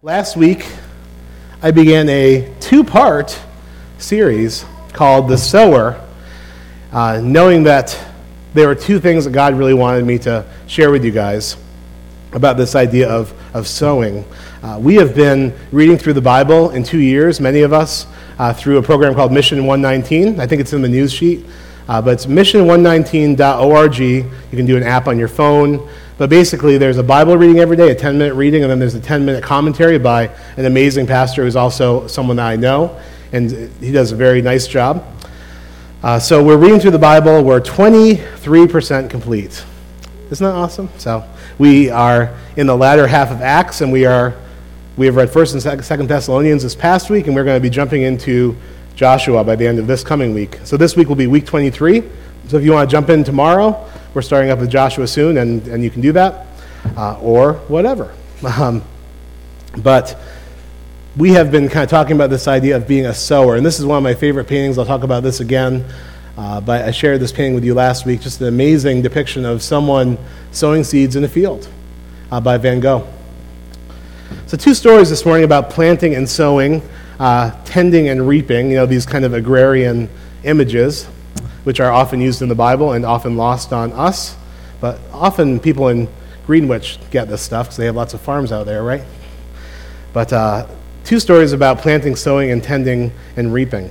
Last week, I began a two part series called The Sower, uh, knowing that there were two things that God really wanted me to share with you guys about this idea of, of sowing. Uh, we have been reading through the Bible in two years, many of us, uh, through a program called Mission 119. I think it's in the news sheet, uh, but it's mission119.org. You can do an app on your phone. But basically, there's a Bible reading every day, a 10 minute reading, and then there's a 10 minute commentary by an amazing pastor who's also someone that I know, and he does a very nice job. Uh, so we're reading through the Bible, we're 23% complete. Isn't that awesome? So we are in the latter half of Acts, and we are we have read First and Second Thessalonians this past week, and we're going to be jumping into Joshua by the end of this coming week. So this week will be week 23. So if you want to jump in tomorrow, we're starting up with Joshua soon, and, and you can do that, uh, or whatever. Um, but we have been kind of talking about this idea of being a sower, and this is one of my favorite paintings. I'll talk about this again. Uh, but I shared this painting with you last week, just an amazing depiction of someone sowing seeds in a field uh, by Van Gogh. So, two stories this morning about planting and sowing, uh, tending and reaping, you know, these kind of agrarian images which are often used in the Bible and often lost on us. But often people in Greenwich get this stuff because they have lots of farms out there, right? But uh, two stories about planting, sowing, and tending and reaping.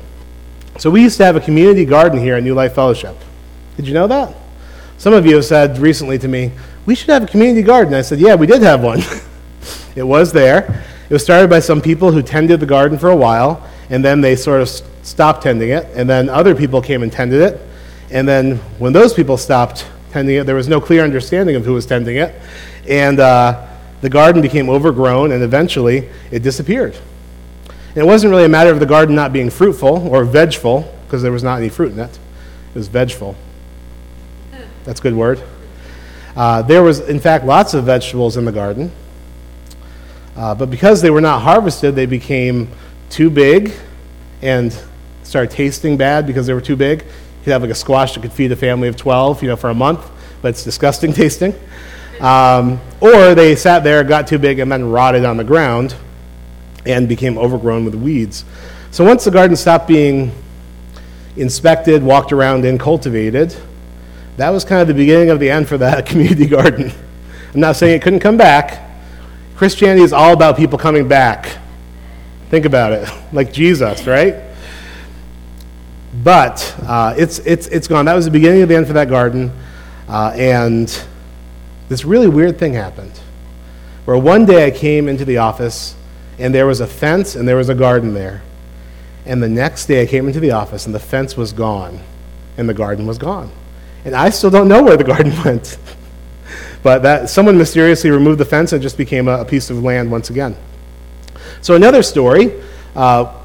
So we used to have a community garden here at New Life Fellowship. Did you know that? Some of you have said recently to me, we should have a community garden. I said, yeah, we did have one. it was there. It was started by some people who tended the garden for a while, and then they sort of stopped tending it, and then other people came and tended it, and then when those people stopped tending it, there was no clear understanding of who was tending it. And uh, the garden became overgrown, and eventually it disappeared. And it wasn't really a matter of the garden not being fruitful or vegful, because there was not any fruit in it. It was vegful. That's a good word. Uh, there was, in fact, lots of vegetables in the garden. Uh, but because they were not harvested, they became too big and started tasting bad because they were too big could have like a squash that could feed a family of 12, you know, for a month, but it's disgusting tasting. Um, or they sat there, got too big, and then rotted on the ground and became overgrown with weeds. So once the garden stopped being inspected, walked around, and cultivated, that was kind of the beginning of the end for that community garden. I'm not saying it couldn't come back. Christianity is all about people coming back. Think about it, like Jesus, right? But uh, it's, it's, it's gone. That was the beginning of the end for that garden. Uh, and this really weird thing happened where one day I came into the office and there was a fence and there was a garden there. And the next day I came into the office and the fence was gone and the garden was gone. And I still don't know where the garden went. but that someone mysteriously removed the fence and it just became a, a piece of land once again. So another story. Uh,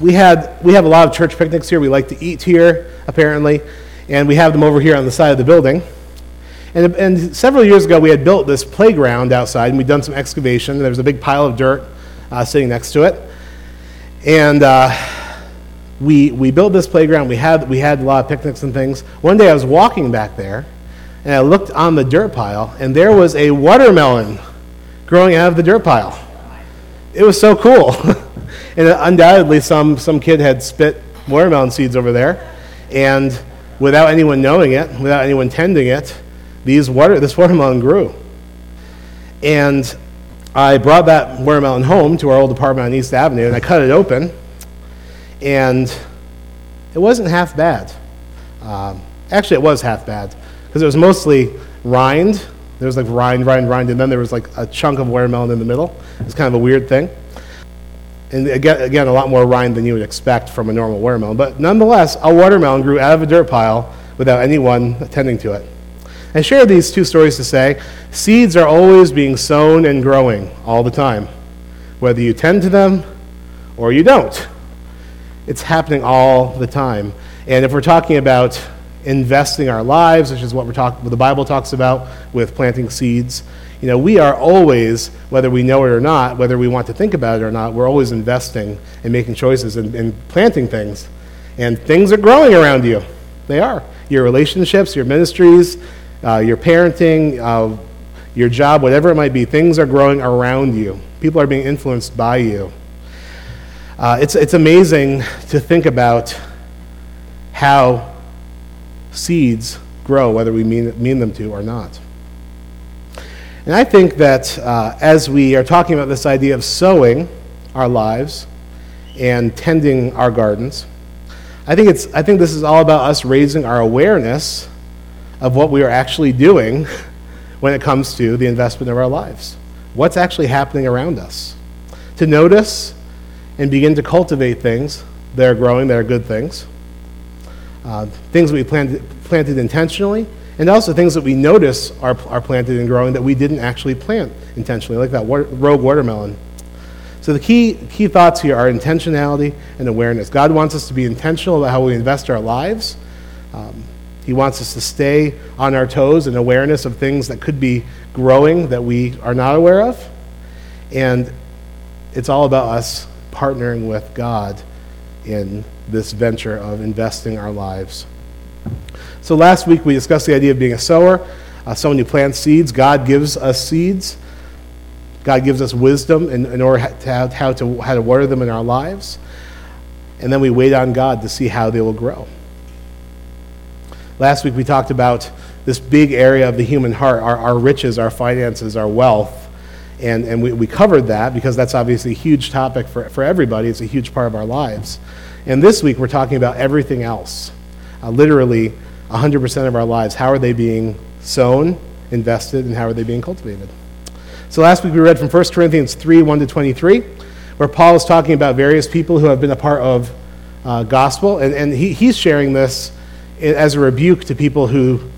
we, had, we have a lot of church picnics here. We like to eat here, apparently, and we have them over here on the side of the building. And, and several years ago, we had built this playground outside, and we'd done some excavation. There was a big pile of dirt uh, sitting next to it. And uh, we, we built this playground. We had, we had a lot of picnics and things. One day, I was walking back there, and I looked on the dirt pile, and there was a watermelon growing out of the dirt pile. It was so cool. And undoubtedly, some, some kid had spit watermelon seeds over there. And without anyone knowing it, without anyone tending it, these water, this watermelon grew. And I brought that watermelon home to our old apartment on East Avenue, and I cut it open. And it wasn't half bad. Um, actually, it was half bad because it was mostly rind. There was like rind, rind, rind, and then there was like a chunk of watermelon in the middle. It's kind of a weird thing. And again, again, a lot more rind than you would expect from a normal watermelon. But nonetheless, a watermelon grew out of a dirt pile without anyone attending to it. I share these two stories to say seeds are always being sown and growing all the time, whether you tend to them or you don't. It's happening all the time. And if we're talking about investing our lives, which is what, we're what the Bible talks about with planting seeds, you know, we are always, whether we know it or not, whether we want to think about it or not, we're always investing and making choices and, and planting things. And things are growing around you. They are. Your relationships, your ministries, uh, your parenting, uh, your job, whatever it might be, things are growing around you. People are being influenced by you. Uh, it's, it's amazing to think about how seeds grow, whether we mean, mean them to or not. And I think that uh, as we are talking about this idea of sowing our lives and tending our gardens, I think, it's, I think this is all about us raising our awareness of what we are actually doing when it comes to the investment of our lives. What's actually happening around us? To notice and begin to cultivate things that are growing, that are good things, uh, things that we planted, planted intentionally, and also things that we notice are, are planted and growing that we didn't actually plant intentionally, like that water, rogue watermelon. So the key, key thoughts here are intentionality and awareness. God wants us to be intentional about how we invest our lives. Um, he wants us to stay on our toes in awareness of things that could be growing that we are not aware of. And it's all about us partnering with God in this venture of investing our lives. So last week we discussed the idea of being a sower, uh, someone who plants seeds. God gives us seeds. God gives us wisdom in, in order to have, how, to, how to water them in our lives. And then we wait on God to see how they will grow. Last week we talked about this big area of the human heart, our, our riches, our finances, our wealth. And, and we, we covered that because that's obviously a huge topic for, for everybody. It's a huge part of our lives. And this week we're talking about everything else. Uh, literally 100% of our lives. How are they being sown, invested, and how are they being cultivated? So last week we read from 1 Corinthians 3 1 to 23, where Paul is talking about various people who have been a part of uh, gospel. And, and he, he's sharing this as a rebuke to people who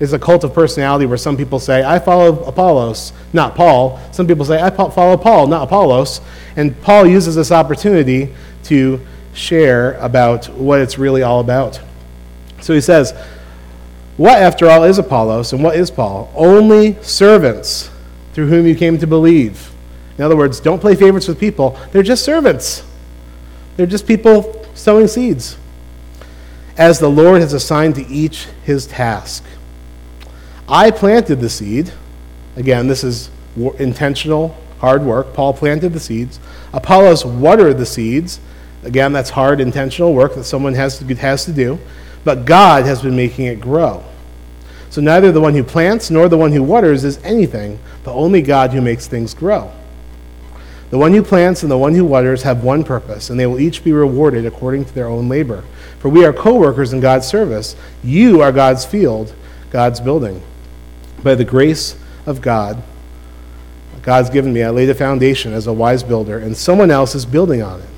is a cult of personality where some people say, I follow Apollos, not Paul. Some people say, I follow Paul, not Apollos. And Paul uses this opportunity to share about what it's really all about. So he says, What, after all, is Apollos and what is Paul? Only servants through whom you came to believe. In other words, don't play favorites with people. They're just servants, they're just people sowing seeds. As the Lord has assigned to each his task. I planted the seed. Again, this is intentional, hard work. Paul planted the seeds. Apollos watered the seeds. Again, that's hard, intentional work that someone has to, has to do. But God has been making it grow. So neither the one who plants nor the one who waters is anything, but only God who makes things grow. The one who plants and the one who waters have one purpose, and they will each be rewarded according to their own labor. For we are co workers in God's service. You are God's field, God's building by the grace of God, God's given me, I laid a foundation as a wise builder, and someone else is building on it.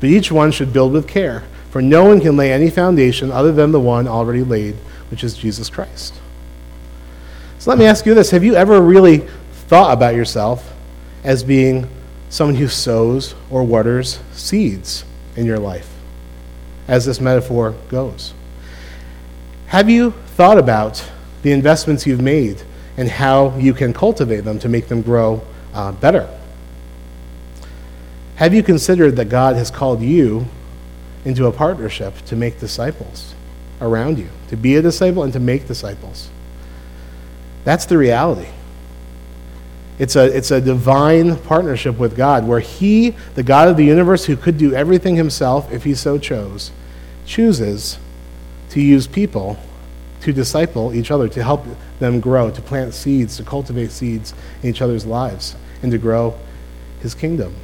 But each one should build with care, for no one can lay any foundation other than the one already laid, which is Jesus Christ. So let me ask you this Have you ever really thought about yourself as being someone who sows or waters seeds in your life, as this metaphor goes? Have you thought about the investments you've made and how you can cultivate them to make them grow uh, better. Have you considered that God has called you into a partnership to make disciples around you, to be a disciple and to make disciples? That's the reality. It's a, it's a divine partnership with God where He, the God of the universe, who could do everything Himself if He so chose, chooses to use people to disciple each other, to help them grow, to plant seeds, to cultivate seeds in each other's lives, and to grow his kingdom.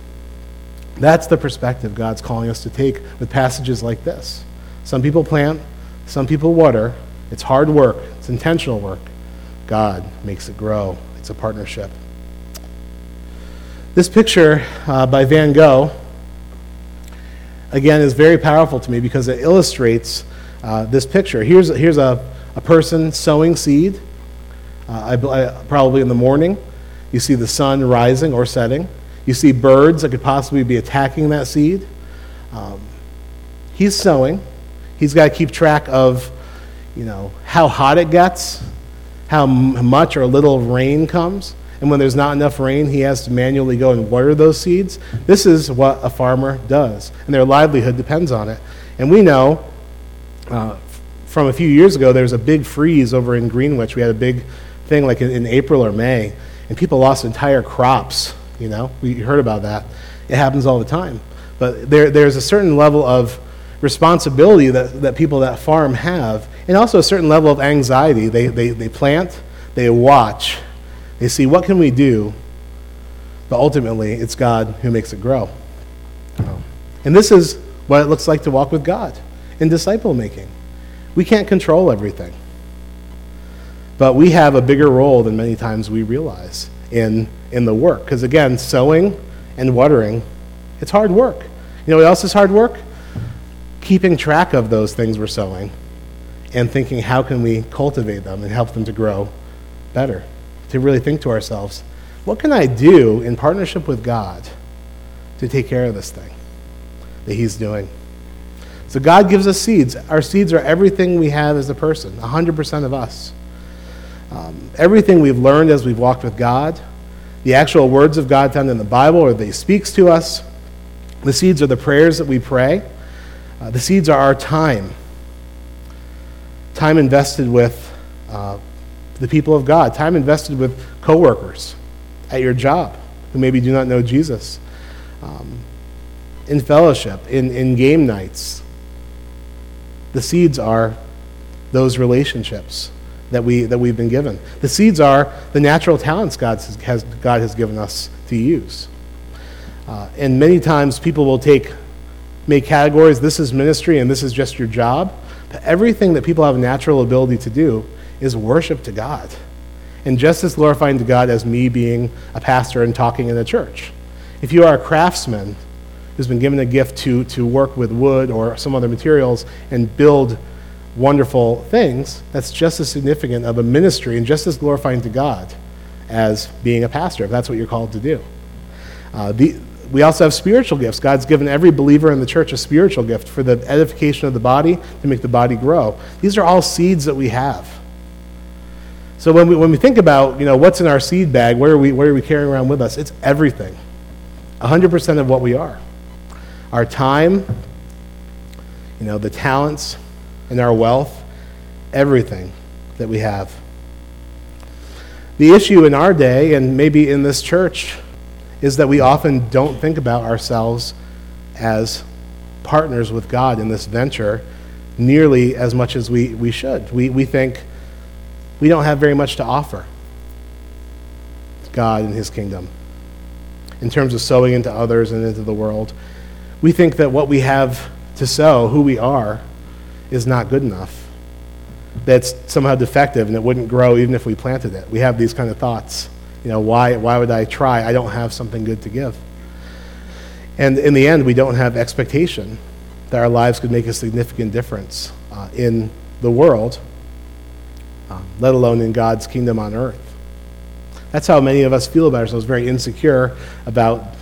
That's the perspective God's calling us to take with passages like this. Some people plant, some people water. It's hard work, it's intentional work. God makes it grow, it's a partnership. This picture uh, by Van Gogh, again, is very powerful to me because it illustrates uh, this picture. Here's, here's a, a person sowing seed, uh, I, I, probably in the morning. You see the sun rising or setting. You see birds that could possibly be attacking that seed. Um, he's sowing. He's got to keep track of, you know, how hot it gets, how much or little rain comes. And when there's not enough rain, he has to manually go and water those seeds. This is what a farmer does, and their livelihood depends on it. And we know uh, from a few years ago, there was a big freeze over in Greenwich. We had a big thing like in, in April or May, and people lost entire crops. You know, we heard about that. It happens all the time. But there, there's a certain level of responsibility that, that people that farm have, and also a certain level of anxiety. They, they, they plant, they watch, they see what can we do, but ultimately it's God who makes it grow. Oh. And this is what it looks like to walk with God in disciple making. We can't control everything. But we have a bigger role than many times we realize in, in the work. Because again, sowing and watering, it's hard work. You know what else is hard work? Keeping track of those things we're sowing and thinking how can we cultivate them and help them to grow better. To really think to ourselves, what can I do in partnership with God to take care of this thing that He's doing? So God gives us seeds. Our seeds are everything we have as a person, 100% of us. Um, everything we've learned as we've walked with God, the actual words of God found in the Bible or that He speaks to us. The seeds are the prayers that we pray. Uh, the seeds are our time. Time invested with uh, the people of God, time invested with coworkers at your job who maybe do not know Jesus, um, in fellowship, in, in game nights. The seeds are those relationships that, we, that we've been given. The seeds are the natural talents God has, God has given us to use. Uh, and many times people will take, make categories this is ministry and this is just your job. But everything that people have a natural ability to do is worship to God. And just as glorifying to God as me being a pastor and talking in a church. If you are a craftsman who's been given a gift to, to work with wood or some other materials and build wonderful things, that's just as significant of a ministry and just as glorifying to God as being a pastor, if that's what you're called to do. Uh, the, we also have spiritual gifts. God's given every believer in the church a spiritual gift for the edification of the body, to make the body grow. These are all seeds that we have. So when we, when we think about, you know, what's in our seed bag, what are we, what are we carrying around with us? It's everything. 100% of what we are. Our time, you know, the talents, and our wealth, everything that we have. The issue in our day, and maybe in this church, is that we often don't think about ourselves as partners with God in this venture nearly as much as we, we should. We, we think we don't have very much to offer God and His kingdom in terms of sowing into others and into the world. We think that what we have to sow, who we are, is not good enough. That's somehow defective and it wouldn't grow even if we planted it. We have these kind of thoughts. You know, why, why would I try? I don't have something good to give. And in the end, we don't have expectation that our lives could make a significant difference uh, in the world, uh, let alone in God's kingdom on earth. That's how many of us feel about ourselves, very insecure about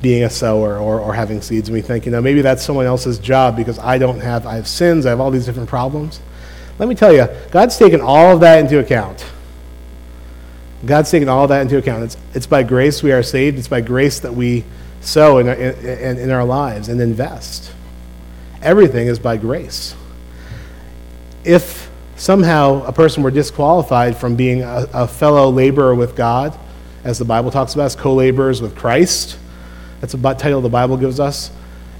being a sower or, or having seeds. And we think, you know, maybe that's someone else's job because I don't have, I have sins, I have all these different problems. Let me tell you, God's taken all of that into account. God's taken all of that into account. It's, it's by grace we are saved. It's by grace that we sow in, in, in our lives and invest. Everything is by grace. If somehow a person were disqualified from being a, a fellow laborer with God, as the Bible talks about, as co laborers with Christ, that's the title the Bible gives us.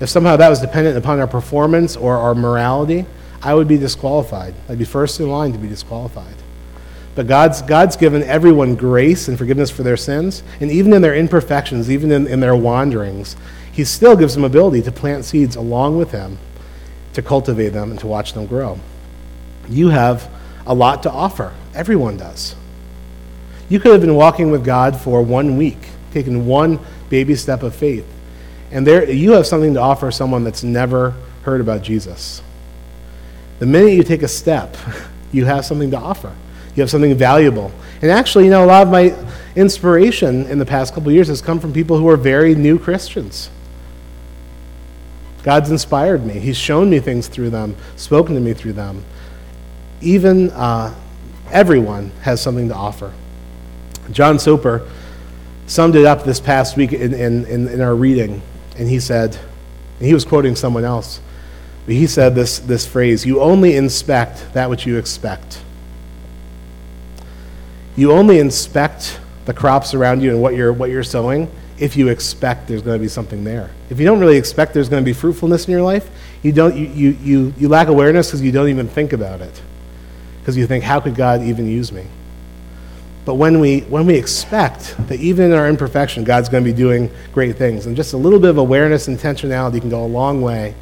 If somehow that was dependent upon our performance or our morality, I would be disqualified. I'd be first in line to be disqualified. But God's, God's given everyone grace and forgiveness for their sins, and even in their imperfections, even in, in their wanderings, He still gives them ability to plant seeds along with Him, to cultivate them, and to watch them grow. You have a lot to offer. Everyone does. You could have been walking with God for one week, taken one baby step of faith. And there, you have something to offer someone that's never heard about Jesus. The minute you take a step, you have something to offer. You have something valuable. And actually, you know, a lot of my inspiration in the past couple years has come from people who are very new Christians. God's inspired me. He's shown me things through them, spoken to me through them. Even uh, everyone has something to offer. John Soper summed it up this past week in, in, in, our reading. And he said, and he was quoting someone else, but he said this, this phrase You only inspect that which you expect. You only inspect the crops around you and what you're, what you're sowing if you expect there's going to be something there. If you don't really expect there's going to be fruitfulness in your life, you, don't, you, you, you, you lack awareness because you don't even think about it. Because you think, how could God even use me? But when we, when we expect that even in our imperfection, God's going to be doing great things, and just a little bit of awareness and intentionality can go a long way,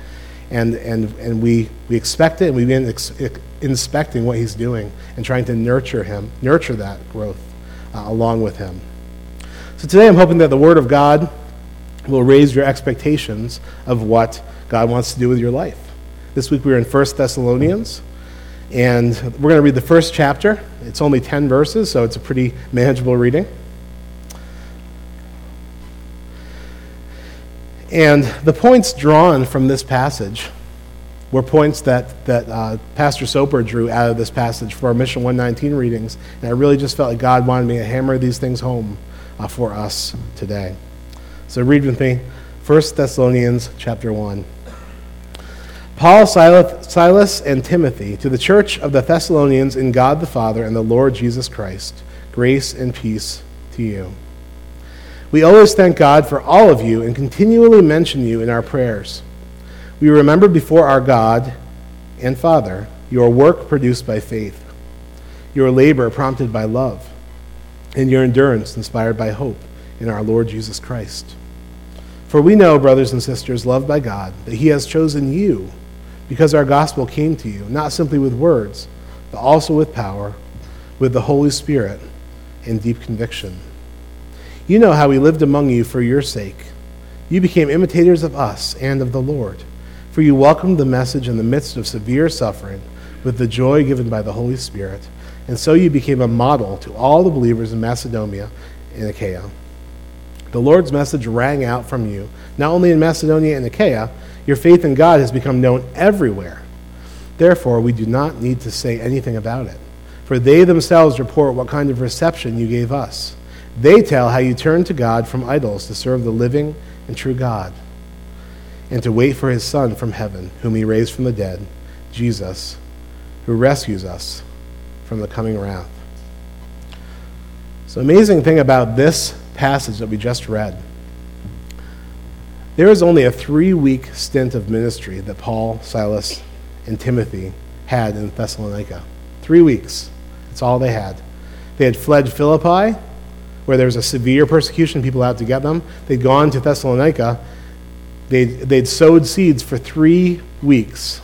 and, and, and we, we expect it, and we begin ex- inspecting what He's doing and trying to nurture Him, nurture that growth uh, along with Him. So today I'm hoping that the Word of God will raise your expectations of what God wants to do with your life. This week we are in 1 Thessalonians. And we're going to read the first chapter. It's only 10 verses, so it's a pretty manageable reading. And the points drawn from this passage were points that, that uh, Pastor Soper drew out of this passage for our Mission 119 readings. And I really just felt like God wanted me to hammer these things home uh, for us today. So read with me 1 Thessalonians chapter 1. Paul, Silas, and Timothy, to the church of the Thessalonians in God the Father and the Lord Jesus Christ, grace and peace to you. We always thank God for all of you and continually mention you in our prayers. We remember before our God and Father your work produced by faith, your labor prompted by love, and your endurance inspired by hope in our Lord Jesus Christ. For we know, brothers and sisters, loved by God, that He has chosen you because our gospel came to you, not simply with words, but also with power, with the Holy Spirit, and deep conviction. You know how we lived among you for your sake. You became imitators of us and of the Lord, for you welcomed the message in the midst of severe suffering with the joy given by the Holy Spirit, and so you became a model to all the believers in Macedonia and Achaia. The Lord's message rang out from you, not only in Macedonia and Achaia, your faith in God has become known everywhere. Therefore, we do not need to say anything about it, for they themselves report what kind of reception you gave us. They tell how you turned to God from idols to serve the living and true God, and to wait for his Son from heaven, whom he raised from the dead, Jesus, who rescues us from the coming wrath. So, amazing thing about this passage that we just read there was only a three week stint of ministry that Paul, Silas, and Timothy had in Thessalonica. Three weeks. That's all they had. They had fled Philippi, where there was a severe persecution, people out to get them. They'd gone to Thessalonica. They'd, they'd sowed seeds for three weeks.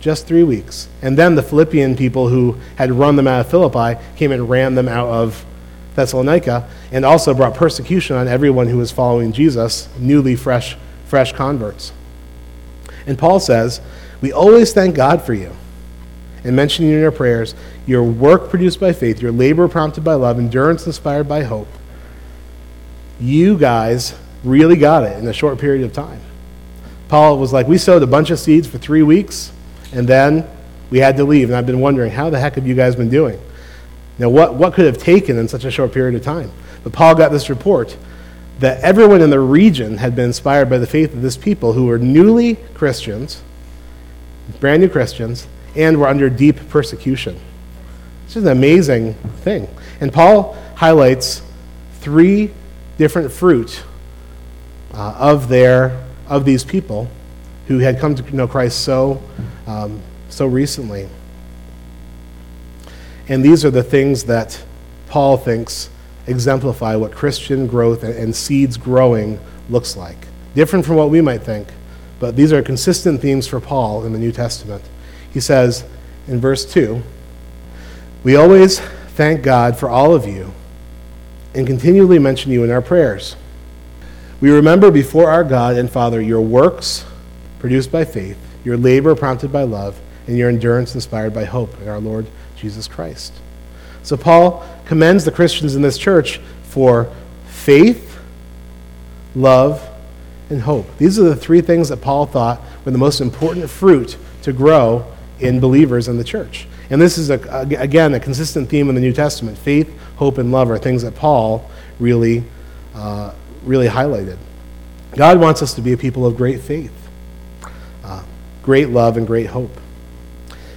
Just three weeks. And then the Philippian people who had run them out of Philippi came and ran them out of Thessalonica, and also brought persecution on everyone who was following Jesus, newly fresh, fresh converts. And Paul says, We always thank God for you. And mentioning in your prayers your work produced by faith, your labor prompted by love, endurance inspired by hope. You guys really got it in a short period of time. Paul was like, We sowed a bunch of seeds for three weeks, and then we had to leave. And I've been wondering, how the heck have you guys been doing? Now, what, what could have taken in such a short period of time? But Paul got this report that everyone in the region had been inspired by the faith of this people who were newly Christians, brand new Christians, and were under deep persecution. It's just an amazing thing. And Paul highlights three different fruit uh, of their of these people who had come to know Christ so um, so recently. And these are the things that Paul thinks exemplify what Christian growth and seeds growing looks like. Different from what we might think, but these are consistent themes for Paul in the New Testament. He says in verse 2 We always thank God for all of you and continually mention you in our prayers. We remember before our God and Father your works produced by faith, your labor prompted by love, and your endurance inspired by hope in our Lord Jesus Christ. So Paul commends the Christians in this church for faith, love, and hope. These are the three things that Paul thought were the most important fruit to grow in believers in the church. And this is, a, again, a consistent theme in the New Testament. Faith, hope, and love are things that Paul really, uh, really highlighted. God wants us to be a people of great faith, uh, great love, and great hope.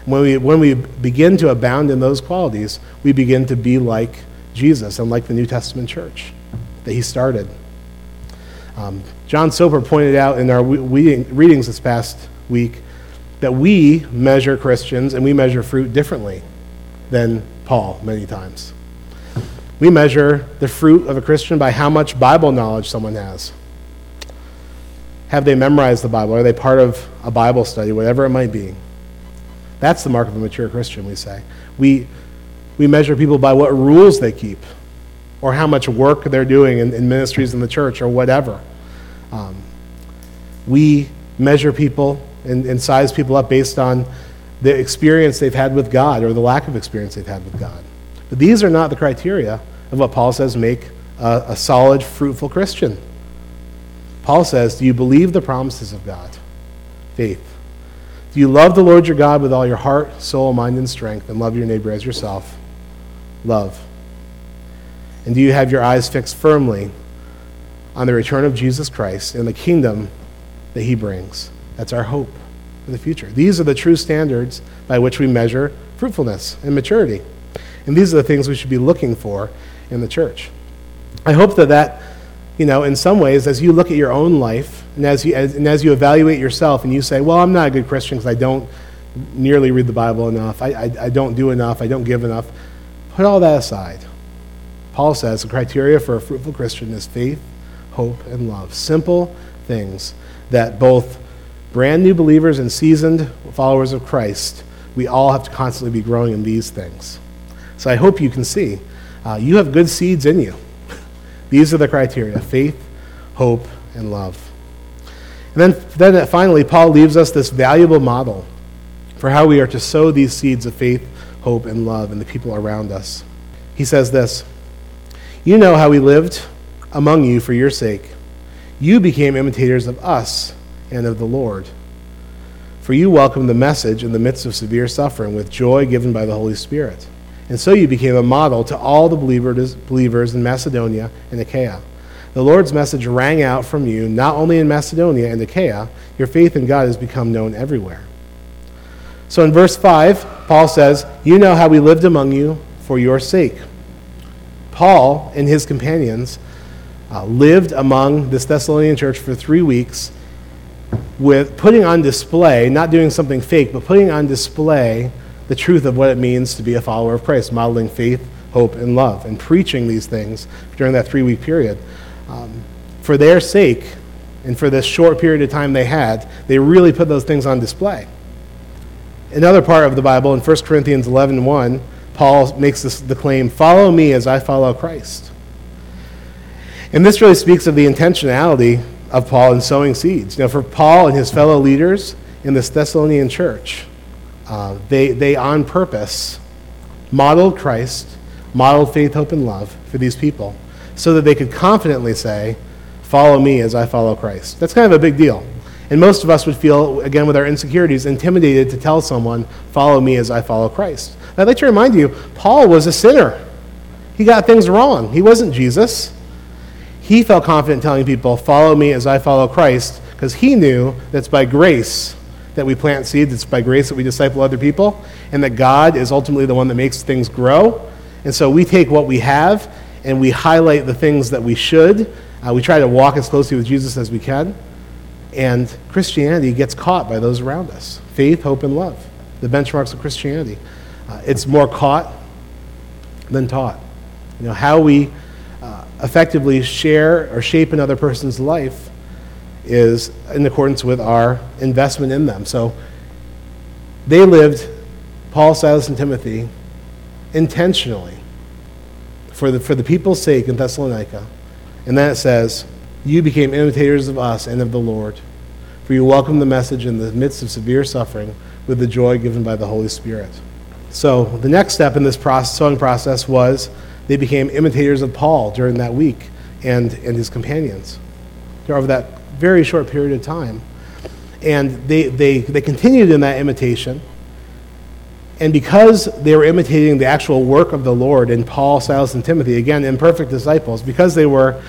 When we, when we begin to abound in those qualities, we begin to be like Jesus and like the New Testament church that he started. Um, John Soper pointed out in our readings this past week that we measure Christians and we measure fruit differently than Paul many times. We measure the fruit of a Christian by how much Bible knowledge someone has. Have they memorized the Bible? Are they part of a Bible study, whatever it might be? That's the mark of a mature Christian, we say. We, we measure people by what rules they keep or how much work they're doing in, in ministries in the church or whatever. Um, we measure people and, and size people up based on the experience they've had with God or the lack of experience they've had with God. But these are not the criteria of what Paul says make a, a solid, fruitful Christian. Paul says, Do you believe the promises of God? Faith. Do you love the Lord your God with all your heart, soul, mind, and strength, and love your neighbor as yourself? Love. And do you have your eyes fixed firmly on the return of Jesus Christ and the kingdom that he brings? That's our hope for the future. These are the true standards by which we measure fruitfulness and maturity. And these are the things we should be looking for in the church. I hope that that, you know, in some ways, as you look at your own life and as you, as, and as you evaluate yourself and you say, well, I'm not a good Christian because I don't nearly read the Bible enough, I, I, I don't do enough, I don't give enough, put all that aside. Paul says the criteria for a fruitful Christian is faith, hope, and love. Simple things that both brand new believers and seasoned followers of Christ, we all have to constantly be growing in these things. So I hope you can see uh, you have good seeds in you. These are the criteria faith, hope, and love. And then, then finally, Paul leaves us this valuable model for how we are to sow these seeds of faith, hope, and love in the people around us. He says this You know how we lived among you for your sake. You became imitators of us and of the Lord. For you welcomed the message in the midst of severe suffering with joy given by the Holy Spirit. And so you became a model to all the believers in Macedonia and Achaia. The Lord's message rang out from you, not only in Macedonia and Achaia, your faith in God has become known everywhere. So in verse 5, Paul says, You know how we lived among you for your sake. Paul and his companions uh, lived among this Thessalonian church for three weeks with putting on display, not doing something fake, but putting on display the truth of what it means to be a follower of Christ, modeling faith, hope, and love, and preaching these things during that three week period. Um, for their sake, and for this short period of time they had, they really put those things on display. Another part of the Bible, in 1 Corinthians 11 1, Paul makes this, the claim, Follow me as I follow Christ. And this really speaks of the intentionality of Paul in sowing seeds. Know, for Paul and his fellow leaders in this Thessalonian church, uh, they, they on purpose modeled Christ, modeled faith, hope, and love for these people so that they could confidently say, Follow me as I follow Christ. That's kind of a big deal. And most of us would feel, again, with our insecurities, intimidated to tell someone, Follow me as I follow Christ. I'd like to remind you, Paul was a sinner. He got things wrong. He wasn't Jesus he felt confident telling people, Follow me as I follow Christ, because he knew that it's by grace that we plant seeds, it's by grace that we disciple other people, and that God is ultimately the one that makes things grow. And so we take what we have and we highlight the things that we should. Uh, we try to walk as closely with Jesus as we can. And Christianity gets caught by those around us faith, hope, and love. The benchmarks of Christianity. Uh, it's more caught than taught. You know, how we effectively share or shape another person's life is in accordance with our investment in them. So they lived, Paul, Silas, and Timothy, intentionally for the, for the people's sake in Thessalonica. And then it says, You became imitators of us and of the Lord, for you welcomed the message in the midst of severe suffering with the joy given by the Holy Spirit. So the next step in this process, sowing process was they became imitators of Paul during that week and, and his companions over that very short period of time. And they, they, they continued in that imitation. And because they were imitating the actual work of the Lord in Paul, Silas, and Timothy, again, imperfect disciples, because they were,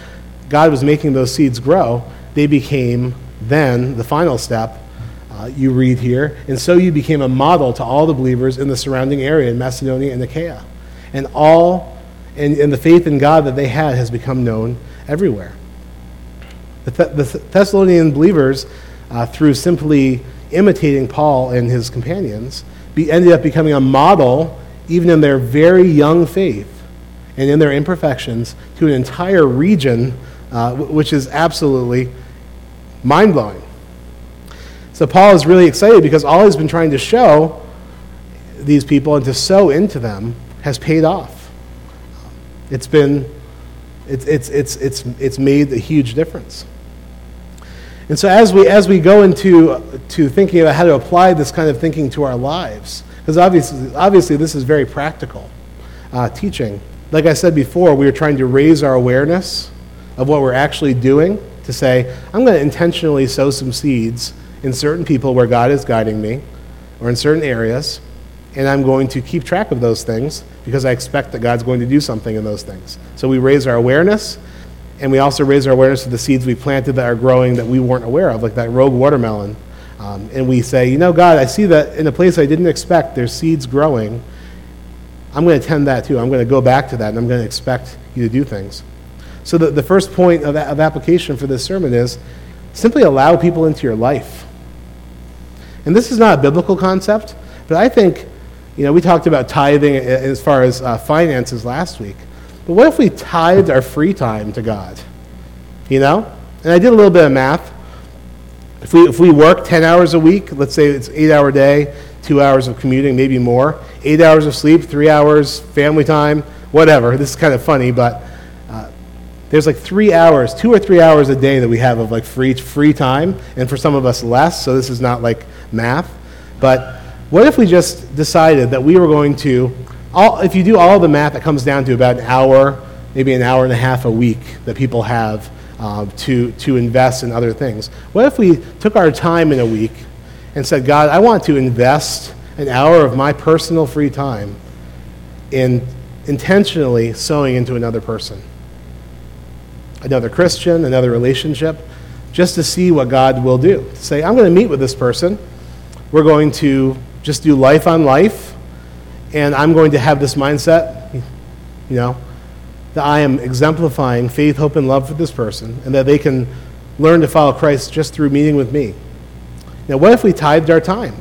God was making those seeds grow, they became then the final step. Uh, you read here, and so you became a model to all the believers in the surrounding area in Macedonia and Achaia. And all and, and the faith in God that they had has become known everywhere. The, the Thessalonian believers, uh, through simply imitating Paul and his companions, be, ended up becoming a model, even in their very young faith and in their imperfections, to an entire region, uh, which is absolutely mind blowing. So Paul is really excited because all he's been trying to show these people and to sow into them has paid off. It's been, it's, it's, it's, it's, it's made a huge difference. And so as we, as we go into to thinking about how to apply this kind of thinking to our lives, because obviously, obviously this is very practical uh, teaching. Like I said before, we are trying to raise our awareness of what we're actually doing to say, I'm going to intentionally sow some seeds in certain people where God is guiding me or in certain areas, and I'm going to keep track of those things because I expect that God's going to do something in those things. So we raise our awareness, and we also raise our awareness of the seeds we planted that are growing that we weren't aware of, like that rogue watermelon. Um, and we say, you know, God, I see that in a place I didn't expect, there's seeds growing. I'm going to tend that too. I'm going to go back to that, and I'm going to expect you to do things. So the, the first point of, of application for this sermon is simply allow people into your life. And this is not a biblical concept, but I think you know, we talked about tithing as far as uh, finances last week. But what if we tithed our free time to God? You know? And I did a little bit of math. If we, if we work 10 hours a week, let's say it's eight hour day, two hours of commuting, maybe more, eight hours of sleep, three hours family time, whatever. This is kind of funny, but uh, there's like three hours, two or three hours a day that we have of like free, free time, and for some of us less, so this is not like math. But what if we just decided that we were going to, all, if you do all the math, it comes down to about an hour, maybe an hour and a half a week that people have uh, to, to invest in other things. What if we took our time in a week and said, God, I want to invest an hour of my personal free time in intentionally sowing into another person, another Christian, another relationship, just to see what God will do. Say, I'm going to meet with this person. We're going to just do life on life, and I'm going to have this mindset, you know, that I am exemplifying faith, hope, and love for this person, and that they can learn to follow Christ just through meeting with me. Now, what if we tithed our time?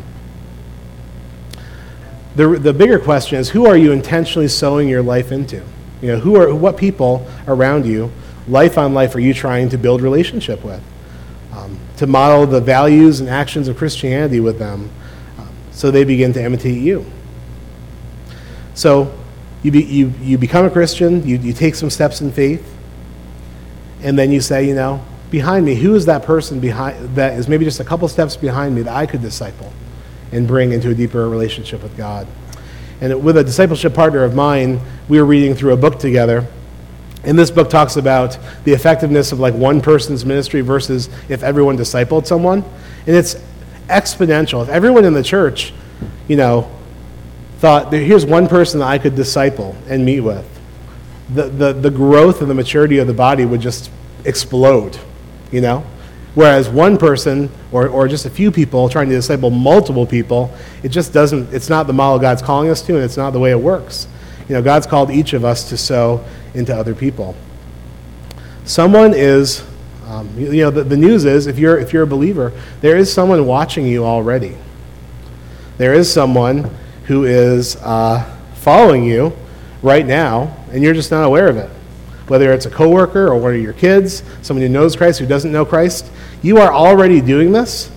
The, the bigger question is who are you intentionally sowing your life into? You know, who are, what people around you, life on life, are you trying to build relationship with? Um, to model the values and actions of Christianity with them so they begin to imitate you. So you, be, you, you become a Christian, you, you take some steps in faith, and then you say, you know, behind me, who is that person behind that is maybe just a couple steps behind me that I could disciple and bring into a deeper relationship with God? And with a discipleship partner of mine, we were reading through a book together. And this book talks about the effectiveness of like one person's ministry versus if everyone discipled someone. And it's exponential. If everyone in the church, you know, thought, here's one person that I could disciple and meet with, the, the, the growth and the maturity of the body would just explode, you know? Whereas one person or, or just a few people trying to disciple multiple people, it just doesn't, it's not the model God's calling us to, and it's not the way it works. You know, God's called each of us to sow into other people. Someone is um, you, you, know, the, the news is if you're, if you're a believer, there is someone watching you already. There is someone who is uh, following you right now, and you're just not aware of it. Whether it's a coworker or one of your kids, someone who knows Christ, who doesn't know Christ, you are already doing this,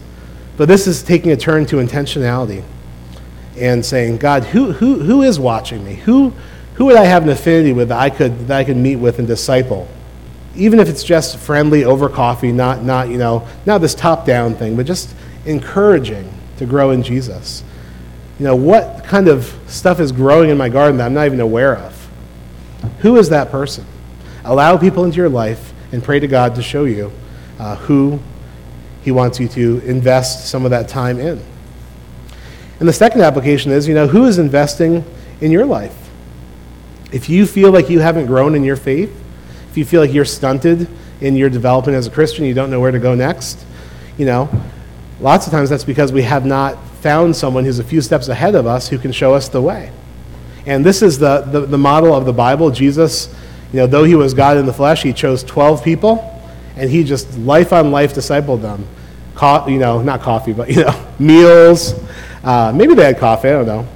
but this is taking a turn to intentionality and saying, God, who, who, who is watching me? Who, who would I have an affinity with that I could, that I could meet with and disciple? even if it's just friendly over coffee, not, not, you know, not this top down thing, but just encouraging to grow in Jesus. You know, what kind of stuff is growing in my garden that I'm not even aware of? Who is that person? Allow people into your life and pray to God to show you uh, who He wants you to invest some of that time in. And the second application is, you know, who is investing in your life? If you feel like you haven't grown in your faith, if you feel like you're stunted in your development as a Christian, you don't know where to go next, you know, lots of times that's because we have not found someone who's a few steps ahead of us who can show us the way. And this is the, the, the model of the Bible. Jesus, you know, though he was God in the flesh, he chose 12 people, and he just life on life discipled them. Co- you know, not coffee, but, you know, meals. Uh, maybe they had coffee, I don't know.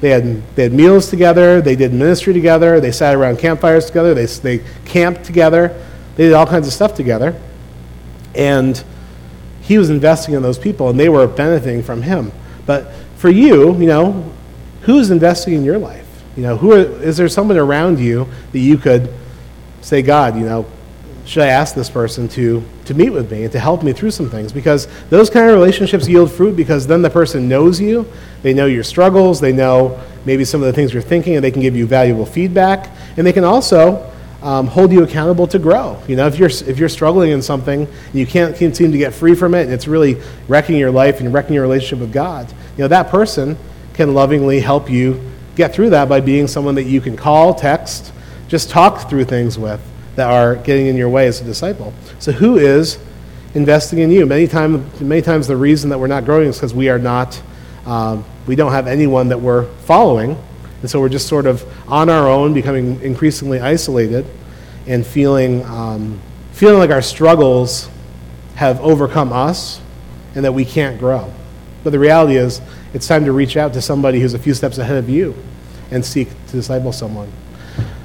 They had, they had meals together, they did ministry together, they sat around campfires together, they, they camped together, they did all kinds of stuff together. And he was investing in those people, and they were benefiting from him. But for you, you know, who's investing in your life? You know, who are, is there someone around you that you could say, God, you know, should I ask this person to, to meet with me and to help me through some things? Because those kind of relationships yield fruit because then the person knows you, they know your struggles, they know maybe some of the things you're thinking, and they can give you valuable feedback. And they can also um, hold you accountable to grow. You know, if you're, if you're struggling in something and you can't, seem to get free from it, and it's really wrecking your life and wrecking your relationship with God, you know, that person can lovingly help you get through that by being someone that you can call, text, just talk through things with that are getting in your way as a disciple. So, who is investing in you? Many, time, many times, the reason that we're not growing is because we are not, um, we don't have anyone that we're following. And so we're just sort of on our own, becoming increasingly isolated and feeling, um, feeling like our struggles have overcome us and that we can't grow. But the reality is, it's time to reach out to somebody who's a few steps ahead of you and seek to disciple someone.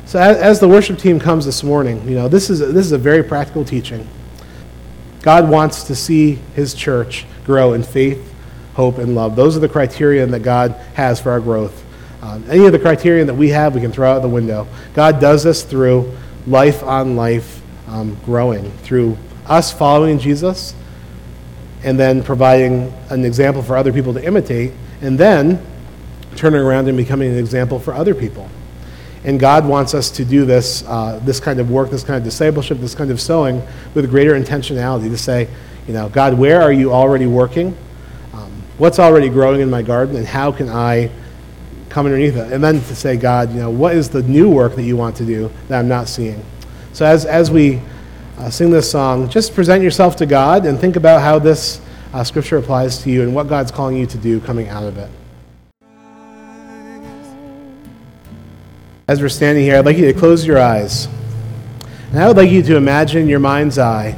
So as, as the worship team comes this morning, you know, this is, a, this is a very practical teaching. God wants to see his church grow in faith, hope, and love. Those are the criteria that God has for our growth. Um, any of the criterion that we have, we can throw out the window. God does this through life on life um, growing, through us following Jesus and then providing an example for other people to imitate, and then turning around and becoming an example for other people. And God wants us to do this, uh, this kind of work, this kind of discipleship, this kind of sowing with greater intentionality to say, you know, God, where are you already working? Um, what's already growing in my garden, and how can I come underneath it? And then to say, God, you know, what is the new work that you want to do that I'm not seeing? So as, as we uh, sing this song, just present yourself to God and think about how this uh, scripture applies to you and what God's calling you to do coming out of it. As we're standing here, I'd like you to close your eyes. And I would like you to imagine in your mind's eye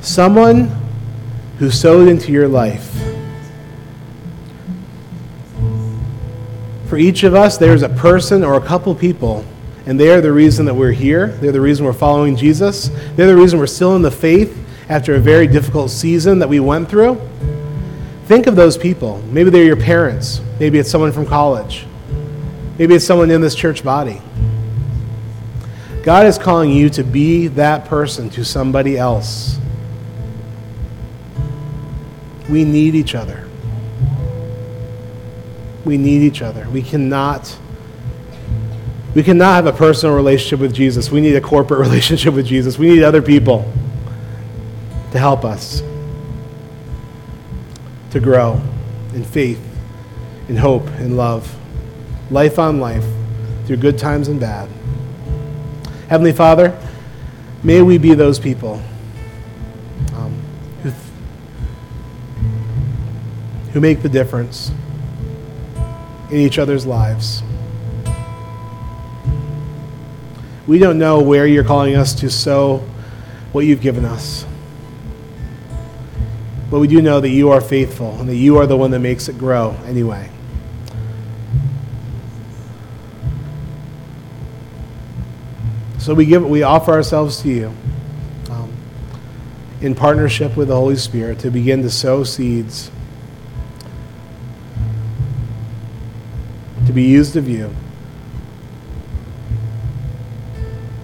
someone who sowed into your life. For each of us, there's a person or a couple people and they are the reason that we're here. They're the reason we're following Jesus. They're the reason we're still in the faith after a very difficult season that we went through. Think of those people. Maybe they're your parents. Maybe it's someone from college. Maybe it's someone in this church body. God is calling you to be that person to somebody else. We need each other. We need each other. We cannot we cannot have a personal relationship with Jesus. We need a corporate relationship with Jesus. We need other people to help us to grow in faith, in hope, in love, life on life, through good times and bad. Heavenly Father, may we be those people um, who, th- who make the difference in each other's lives. We don't know where you're calling us to sow what you've given us. But we do know that you are faithful and that you are the one that makes it grow anyway. So we give we offer ourselves to you um, in partnership with the Holy Spirit to begin to sow seeds be used of you.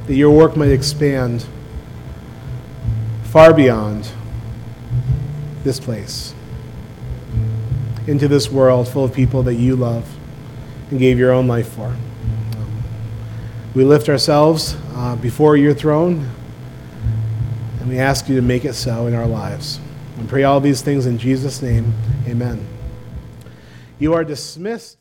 that your work might expand far beyond this place into this world full of people that you love and gave your own life for. we lift ourselves uh, before your throne and we ask you to make it so in our lives. We pray all these things in Jesus' name. Amen. You are dismissed.